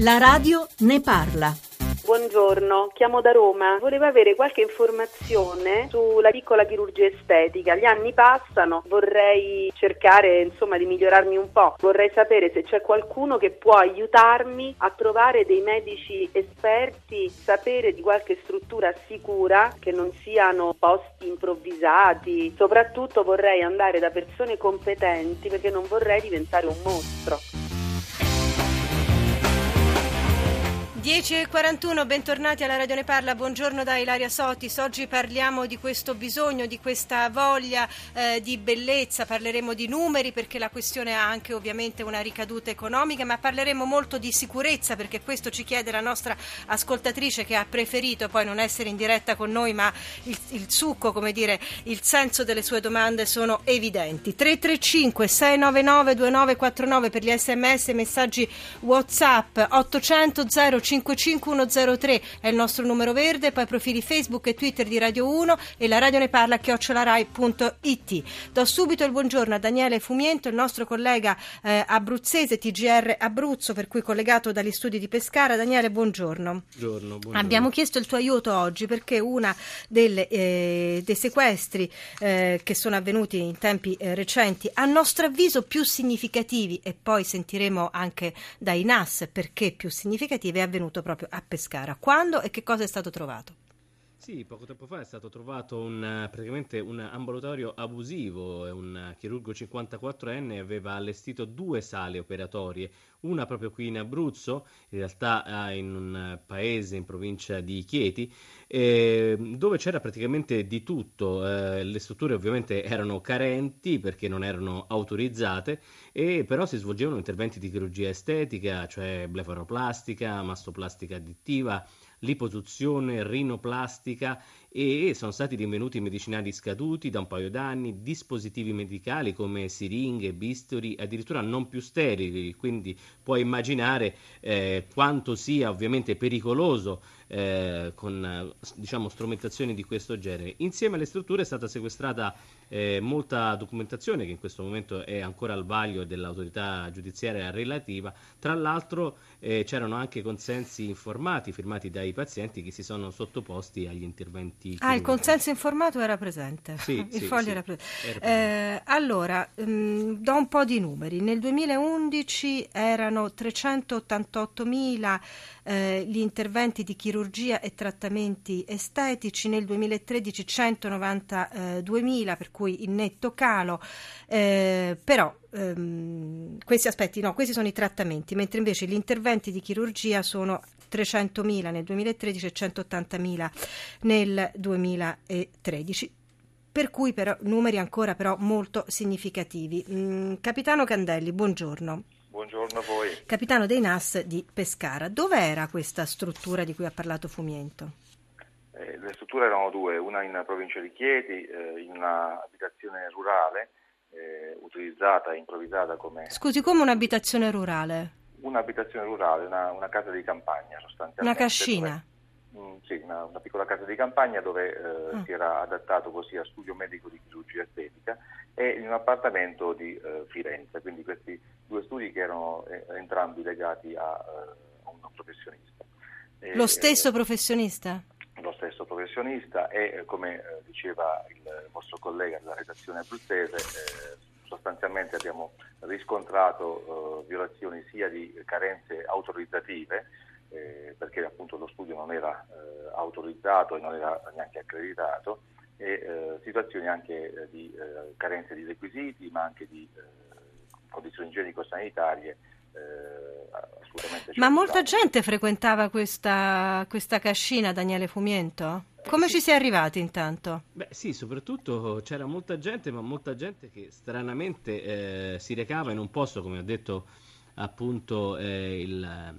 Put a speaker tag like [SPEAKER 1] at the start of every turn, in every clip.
[SPEAKER 1] La radio ne parla.
[SPEAKER 2] Buongiorno, chiamo da Roma. Volevo avere qualche informazione sulla piccola chirurgia estetica. Gli anni passano, vorrei cercare insomma di migliorarmi un po'. Vorrei sapere se c'è qualcuno che può aiutarmi a trovare dei medici esperti, sapere di qualche struttura sicura che non siano posti improvvisati. Soprattutto vorrei andare da persone competenti perché non vorrei diventare un mostro.
[SPEAKER 3] 10.41, bentornati alla Radio Ne Parla, buongiorno da Ilaria Sotis. Oggi parliamo di questo bisogno, di questa voglia eh, di bellezza, parleremo di numeri perché la questione ha anche ovviamente una ricaduta economica, ma parleremo molto di sicurezza perché questo ci chiede la nostra ascoltatrice che ha preferito poi non essere in diretta con noi, ma il, il succo, come dire, il senso delle sue domande sono evidenti. 335 699 2949 per gli sms messaggi WhatsApp 800 0 55103 è il nostro numero verde, poi profili Facebook e Twitter di Radio 1 e la radio ne parla chiocciolarai.it. Do subito il buongiorno a Daniele Fumiento, il nostro collega eh, abruzzese TGR Abruzzo, per cui collegato dagli studi di Pescara. Daniele, buongiorno.
[SPEAKER 4] Buongiorno, buongiorno.
[SPEAKER 3] Abbiamo chiesto il tuo aiuto oggi perché una delle, eh, dei sequestri eh, che sono avvenuti in tempi eh, recenti, a nostro avviso più significativi, e poi sentiremo anche dai NAS perché più significativi, è avvenuto avvenuto proprio a Pescara. Quando e che cosa è stato trovato?
[SPEAKER 4] Sì, poco tempo fa è stato trovato un, praticamente un ambulatorio abusivo, un chirurgo 54enne aveva allestito due sale operatorie, una proprio qui in Abruzzo, in realtà in un paese in provincia di Chieti, eh, dove c'era praticamente di tutto, eh, le strutture ovviamente erano carenti perché non erano autorizzate, e però si svolgevano interventi di chirurgia estetica, cioè blefaroplastica, mastoplastica addittiva, liposuzione, rinoplastica e sono stati rinvenuti medicinali scaduti da un paio d'anni, dispositivi medicali come siringhe, bisturi, addirittura non più sterili, quindi puoi immaginare eh, quanto sia ovviamente pericoloso eh, con diciamo, strumentazioni di questo genere. Insieme alle strutture è stata sequestrata eh, molta documentazione che in questo momento è ancora al vaglio dell'autorità giudiziaria relativa. Tra l'altro eh, c'erano anche consensi informati firmati dai pazienti che si sono sottoposti agli interventi tutti.
[SPEAKER 3] Ah, il consenso informato era presente.
[SPEAKER 4] Sì,
[SPEAKER 3] il
[SPEAKER 4] sì,
[SPEAKER 3] foglio
[SPEAKER 4] sì,
[SPEAKER 3] era presente.
[SPEAKER 4] era presente.
[SPEAKER 3] Eh, allora, mh, do un po' di numeri. Nel 2011 erano 388.000 eh, gli interventi di chirurgia e trattamenti estetici, nel 2013 192.000, per cui in netto calo. Eh, però ehm, questi aspetti, no, questi sono i trattamenti, mentre invece gli interventi di chirurgia sono 300.000 nel 2013 e 180.000 nel 2013 per cui però numeri ancora però molto significativi. Mm, Capitano Candelli, buongiorno.
[SPEAKER 5] Buongiorno a voi.
[SPEAKER 3] Capitano dei NAS di Pescara. Dove era questa struttura di cui ha parlato Fumiento?
[SPEAKER 5] Eh, le strutture erano due, una in provincia di Chieti, eh, in un'abitazione rurale eh, utilizzata, improvvisata come...
[SPEAKER 3] Scusi, come un'abitazione rurale?
[SPEAKER 5] Un'abitazione rurale, una, una casa di campagna sostanzialmente.
[SPEAKER 3] Una cascina?
[SPEAKER 5] Dove, mh, sì, una, una, piccola casa di campagna dove eh,
[SPEAKER 3] Ah.
[SPEAKER 5] si era adattato così a studio medico di chirurgia estetica e in un appartamento di eh, Firenze, quindi questi due studi che erano eh, entrambi legati a, eh, a un professionista. E,
[SPEAKER 3] Lo stesso professionista?
[SPEAKER 5] lo stesso professionista e eh, come eh, diceva il vostro collega della redazione abruzzese sostanzialmente abbiamo riscontrato eh, violazioni sia di carenze autorizzative eh, perché appunto lo studio non era eh, autorizzato e non era neanche accreditato e eh, situazioni anche eh, di eh, carenze di requisiti ma anche di condizioni igienico-sanitarie assolutamente
[SPEAKER 3] Ma molta gente frequentava questa, questa cascina, Daniele Fumiento? Come ci si è arrivati intanto?
[SPEAKER 4] Beh sì, soprattutto c'era molta gente, ma molta gente che stranamente eh, si recava in un posto, come ha detto appunto eh, il,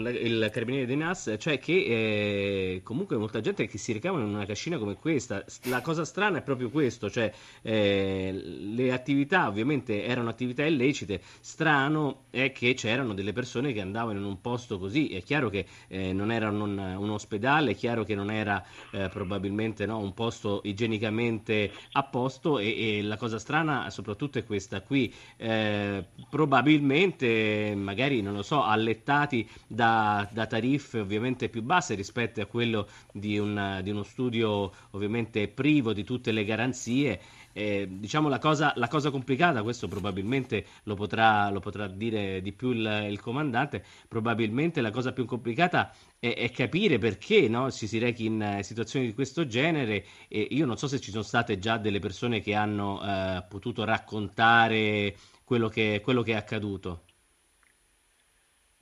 [SPEAKER 4] il carabiniere dei NAS, cioè che eh, comunque molta gente che si recava in una cascina come questa. La cosa strana è proprio questo, cioè eh, le attività ovviamente erano attività illecite, strano è che c'erano delle persone che andavano in un posto così, è chiaro che eh, non era un, un ospedale, è chiaro che non era eh, probabilmente no, un posto igienicamente a posto e, e la cosa strana soprattutto è questa qui, eh, probabilmente magari, non lo so, allettati da, da tariffe ovviamente più basse rispetto a quello di, un, di uno studio ovviamente privo di tutte le garanzie eh, diciamo la cosa, la cosa, complicata, questo probabilmente lo potrà, lo potrà dire di più il, il, comandante, probabilmente la cosa più complicata è, è capire perché no, ci si rechi in eh, situazioni di questo genere e io non so se ci sono state già delle persone che hanno eh, potuto raccontare quello che, quello che è accaduto.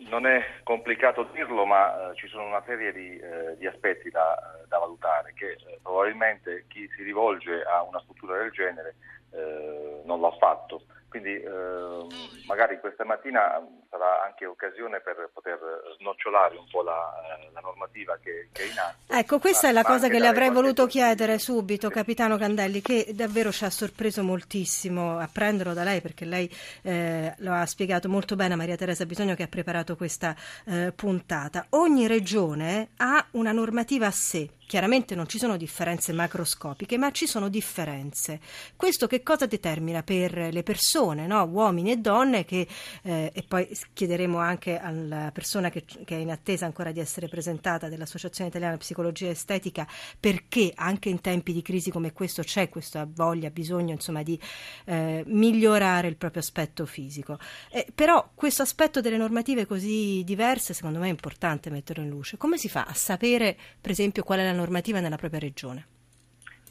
[SPEAKER 5] Non è complicato dirlo, ma eh, ci sono una serie di, eh, di aspetti da, da, valutare che eh, probabilmente chi si rivolge a una struttura del genere eh, non l'ha fatto. Quindi eh, magari questa mattina sarà anche occasione per poter snocciolare un po' la, la normativa che, che, è in atto.
[SPEAKER 3] Ecco, questa ma, è la cosa che le avrei voluto chiedere subito, sì. Capitano Candelli, che davvero ci ha sorpreso moltissimo apprenderlo da lei, perché lei eh, lo ha spiegato molto bene a Maria Teresa Bisogno che ha preparato questa eh, puntata. Ogni regione ha una normativa a sé Chiaramente non ci sono differenze macroscopiche, ma ci sono differenze. Questo che cosa determina per le persone, no? uomini e donne, che, eh, e poi chiederemo anche alla persona che, che, è in attesa ancora di essere presentata dell'Associazione Italiana Psicologia Estetica, perché anche in tempi di crisi come questo c'è questa voglia, bisogno insomma, di eh, migliorare il proprio aspetto fisico. Eh, però questo aspetto delle normative così diverse, secondo me è importante metterlo in luce. Come si fa a sapere, per esempio, qual è la normativa nella propria regione?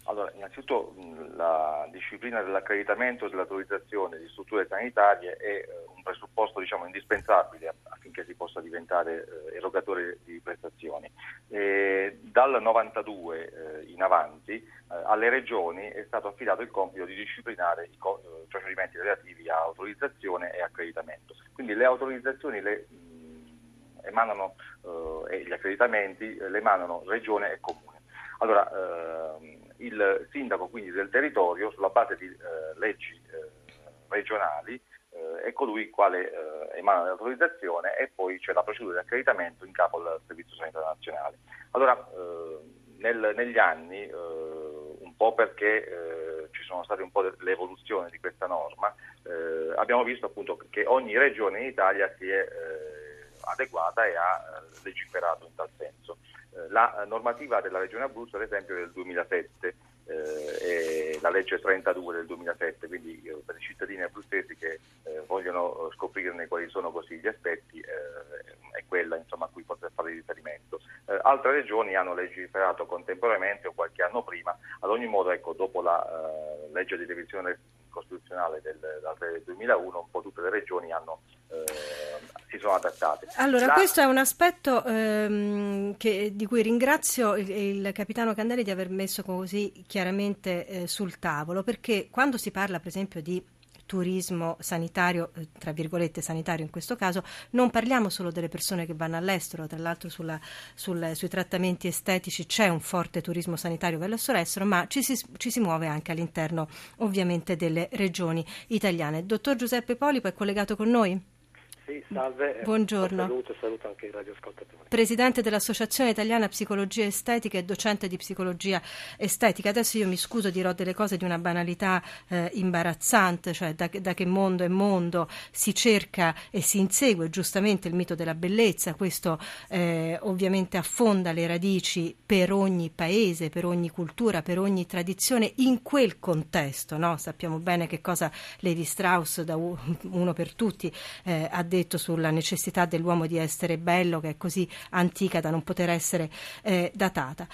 [SPEAKER 5] Allora, innanzitutto la disciplina dell'accreditamento e dell'autorizzazione di strutture sanitarie è eh, un presupposto diciamo, indispensabile affinché si possa diventare eh, erogatore di prestazioni. E dal 92 eh, in avanti alle regioni è stato affidato il compito di disciplinare i procedimenti relativi a autorizzazione e accreditamento. Quindi le autorizzazioni le emanano eh, e gli accreditamenti le emanano regione e comune. Allora, eh, il sindaco quindi del territorio, sulla base di eh, leggi eh, regionali, eh, è colui il quale eh, emana l'autorizzazione e poi c'è la procedura di accreditamento in capo al Servizio Sanitario Nazionale. Allora, nel, negli anni, un po' perché ci sono state un po' le evoluzioni di questa norma, abbiamo visto appunto che ogni regione in Italia si è adeguata e ha legiferato in tal senso. Eh, la normativa della Regione Abruzzo, ad esempio, è del 2007, eh, la legge 32 del 2007, quindi eh, per i cittadini abruzzesi che eh, vogliono eh, scoprirne quali sono così gli aspetti, eh, è quella insomma, a cui poter fare riferimento. altre regioni hanno legiferato contemporaneamente o qualche anno prima, ad ogni modo ecco, dopo la legge di revisione costituzionale del, del 2001 un po' tutte le regioni hanno, eh, si sono adattate.
[SPEAKER 3] Allora La... questo è un aspetto ehm, che, di cui ringrazio il, il, capitano Candelli di aver messo così chiaramente eh, sul tavolo perché quando si parla per esempio di turismo sanitario, eh, tra virgolette sanitario in questo caso, non parliamo solo delle persone che vanno all'estero, tra l'altro sulla, sul, sui trattamenti estetici c'è un forte turismo sanitario verso l'estero, ma ci si, ci si muove anche all'interno ovviamente delle regioni italiane. Dottor Giuseppe Polipo è collegato con noi?
[SPEAKER 6] Sì, salve.
[SPEAKER 3] Buongiorno.
[SPEAKER 6] Saluto, saluto anche i radioascoltatori.
[SPEAKER 3] Presidente dell'Associazione Italiana Psicologia Estetica e docente di psicologia estetica. Adesso io mi scuso, dirò delle cose di una banalità eh, imbarazzante, cioè da, da, che mondo è mondo si cerca e si insegue giustamente il mito della bellezza. Questo eh, ovviamente affonda le radici per ogni paese, per ogni cultura, per ogni tradizione in quel contesto. No? Sappiamo bene che cosa Levi Strauss, da uno per tutti, eh, ha detto detto sulla necessità dell'uomo di essere bello, che è così antica da non poter essere eh, datata.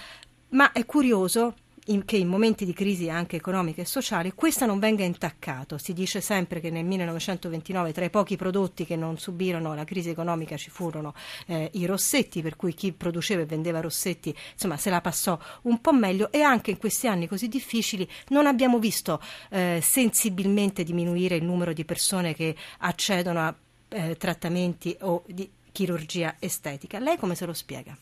[SPEAKER 3] Ma è curioso in, che in momenti di crisi anche economica e sociale questa non venga intaccato. Si dice sempre che nel 1929 tra i pochi prodotti che non subirono la crisi economica ci furono eh, i rossetti, per cui chi produceva e vendeva rossetti insomma, se la passò un po' meglio e anche in questi anni così difficili non abbiamo visto eh, sensibilmente diminuire il numero di persone che accedono a eh, trattamenti o di chirurgia estetica. Lei come se lo spiega?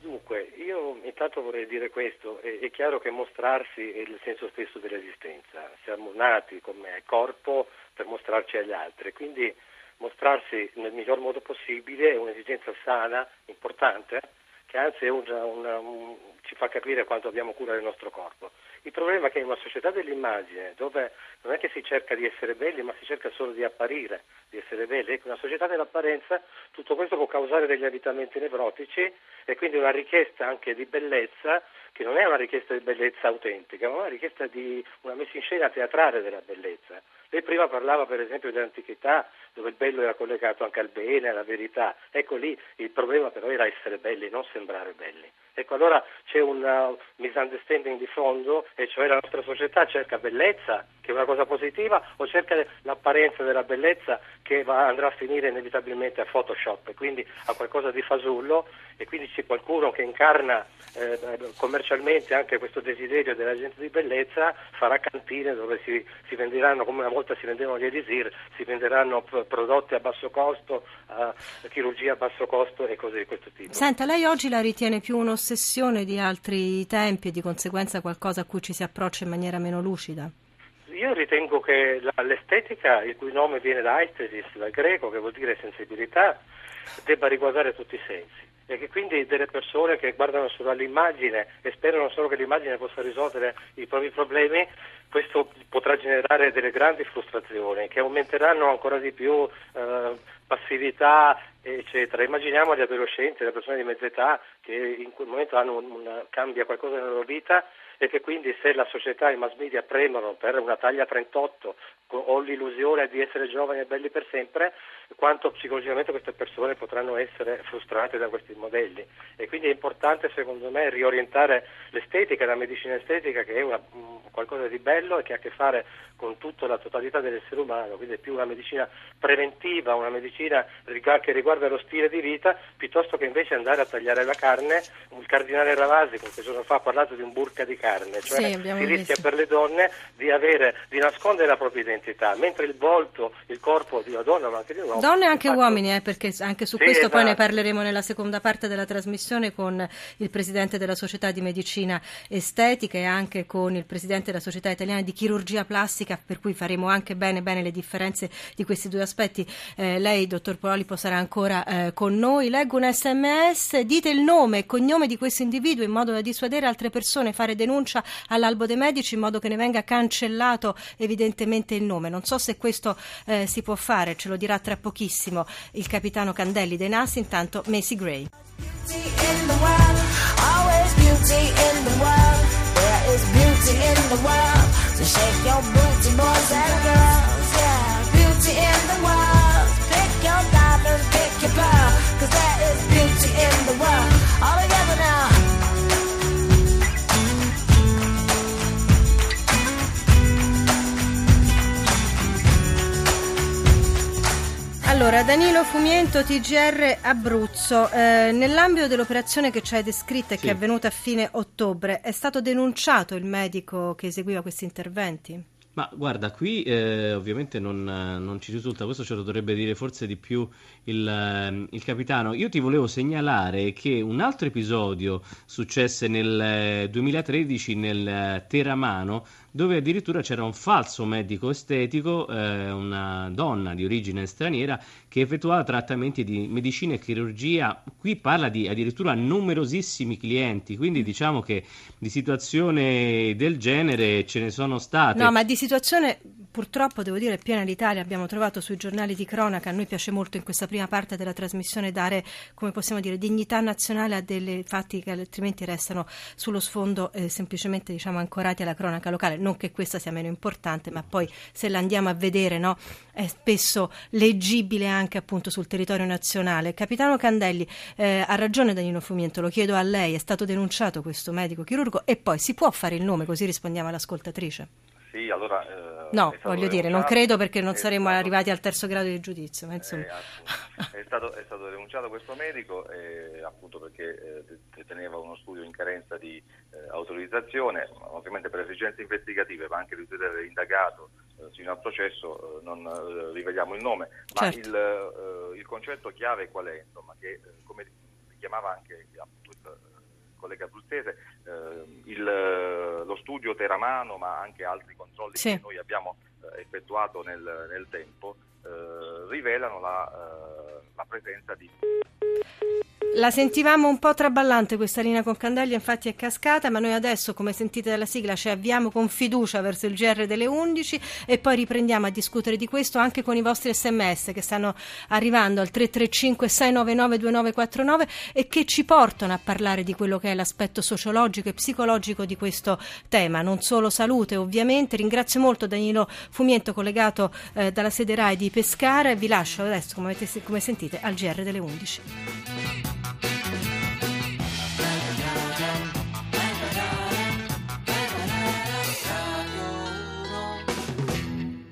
[SPEAKER 6] Dunque, io intanto vorrei dire questo, è, è chiaro che mostrarsi è il senso stesso dell'esistenza, siamo nati come corpo per mostrarci agli altri, quindi mostrarsi nel miglior modo possibile è un'esigenza sana, importante, che anzi una, una, un, ci fa capire quanto abbiamo cura del nostro corpo. Il problema è che in una società dell'immagine, dove non è che si cerca di essere belli, ma si cerca solo di apparire, di essere belli, ecco, una società dell'apparenza, tutto questo può causare degli abitamenti nevrotici e quindi una richiesta anche di bellezza che non è una richiesta di bellezza autentica, ma una richiesta di una messa in scena teatrale della bellezza. Lei prima parlava per esempio dell'antichità, dove il bello era collegato anche al bene, alla verità. Ecco lì il problema però era essere belli, non sembrare belli. Ecco allora c'è un uh, misunderstanding di fondo, e cioè la nostra società cerca bellezza, che è una cosa positiva, o cerca l'apparenza della bellezza che va, andrà a finire inevitabilmente a Photoshop, e quindi a qualcosa di fasullo, e quindi c'è qualcuno che incarna eh, commercialmente anche questo desiderio della gente di bellezza, farà cantine dove si, si venderanno, come una volta si vendevano gli elisir, si venderanno prodotti a basso costo, a chirurgia a basso costo e cose di questo tipo.
[SPEAKER 3] Senta, lei oggi la ritiene più un'ossessione di altri tempi e di conseguenza qualcosa a cui ci si approccia in maniera meno lucida?
[SPEAKER 6] Io ritengo che l'estetica, il cui nome viene da aesthesis, dal greco, che vuol dire sensibilità, debba riguardare tutti i sensi e che quindi delle persone che guardano solo all'immagine e sperano solo che l'immagine possa risolvere i propri problemi, questo potrà generare delle grandi frustrazioni che aumenteranno ancora di più eh, passività, eccetera. Immaginiamo gli adolescenti, le persone di mezza età che in quel momento hanno un, una, cambia qualcosa nella loro vita e che quindi se la società e i mass media premono per una taglia 38 ho l'illusione di essere giovani e belli per sempre, quanto psicologicamente queste persone potranno essere frustrate da questi modelli. E quindi è importante secondo me riorientare l'estetica, la medicina estetica che è una, qualcosa di bello e che ha a che fare con tutta la totalità dell'essere umano, quindi è più una medicina preventiva, una medicina che riguarda lo stile di vita, piuttosto che invece andare a tagliare la carne. Il cardinale Ravasi qualche giorno fa ha parlato di un burca di carne, cioè sì, si rischia per le donne di, avere, di nascondere la propria identità, mentre il volto, il corpo di una donna, ma anche di un uomo...
[SPEAKER 3] Donne e anche fatto... uomini, eh, perché anche su sì, questo esatto. poi ne esatto. parleremo nella seconda parte della trasmissione con il presidente della Società di Medicina Estetica e anche con il presidente della Società Italiana di Chirurgia Plastica, per cui faremo anche bene, bene le differenze di questi due aspetti. Eh, lei, dottor Polipo, sarà ancora eh, con noi. Leggo un sms, dite il nome e cognome di questo individuo in modo da dissuadere altre persone, fare denuncia all'albo dei medici in modo che ne venga cancellato evidentemente il nome. Non so se questo eh, si può fare, ce lo dirà tra pochissimo il capitano Candelli dei NAS, intanto Macy Gray. Pick your pearl. Cause there is beauty in the world. All together now. Allora, Danilo Fumiento, TGR Abruzzo, eh, nell'ambito dell'operazione che ci hai descritta e sì. che è avvenuta a fine ottobre, è stato denunciato il medico che eseguiva questi interventi?
[SPEAKER 4] Ma guarda, qui eh, ovviamente non, non, ci risulta, questo ce lo dovrebbe dire forse di più il, ehm, il, capitano. Io ti volevo segnalare che un altro episodio successe nel 2013 eh, nel eh, Teramano dove addirittura c'era un falso medico estetico, eh, una donna di origine straniera che effettuava trattamenti di medicina e chirurgia. Qui parla di addirittura numerosissimi clienti, quindi diciamo che di situazioni del genere ce ne sono state.
[SPEAKER 3] No, ma di situazione purtroppo devo dire piena l'Italia, abbiamo trovato sui giornali di cronaca, a noi piace molto in questa prima parte della trasmissione dare, come possiamo dire, dignità nazionale a dei fatti che altrimenti restano sullo sfondo eh, semplicemente diciamo ancorati alla cronaca locale, non che questa sia meno importante, ma poi se la andiamo a vedere no, è spesso leggibile anche appunto sul territorio nazionale. Capitano Candelli, eh, ha ragione Danilo Fumiento, lo chiedo a lei, è stato denunciato questo medico chirurgo e poi si può fare il nome così rispondiamo all'ascoltatrice?
[SPEAKER 5] Sì, allora... Eh,
[SPEAKER 3] no, voglio dire, non credo perché non saremmo stato, arrivati al terzo grado di giudizio. Ma insomma.
[SPEAKER 5] Eh, è, stato, è, stato, denunciato questo medico eh, appunto perché eh, teneva uno studio in carenza di eh, autorizzazione, ovviamente per esigenze investigative, ma anche di tutela indagato eh, fino al processo, non riveliamo il nome. Ma certo. il, il, concetto chiave qual è? Insomma, che come richiamava anche appunto, il collega abruzzese, eh, il, lo studio Teramano ma anche altri controlli sì. che noi abbiamo eh, effettuato nel, nel tempo eh, rivelano la, eh, la presenza di
[SPEAKER 3] La sentivamo un po' traballante questa linea con Candeglia, infatti è cascata, ma noi adesso, come sentite dalla sigla, ci avviamo con fiducia verso il GR delle 11 e poi riprendiamo a discutere di questo anche con i vostri sms che stanno arrivando al 335 699 2949 e che ci portano a parlare di quello che è l'aspetto sociologico e psicologico di questo tema, non solo salute ovviamente. Ringrazio molto Danilo Fumiento collegato eh, dalla sede RAI di Pescara e vi lascio adesso, come, avete, come sentite, al GR delle 11.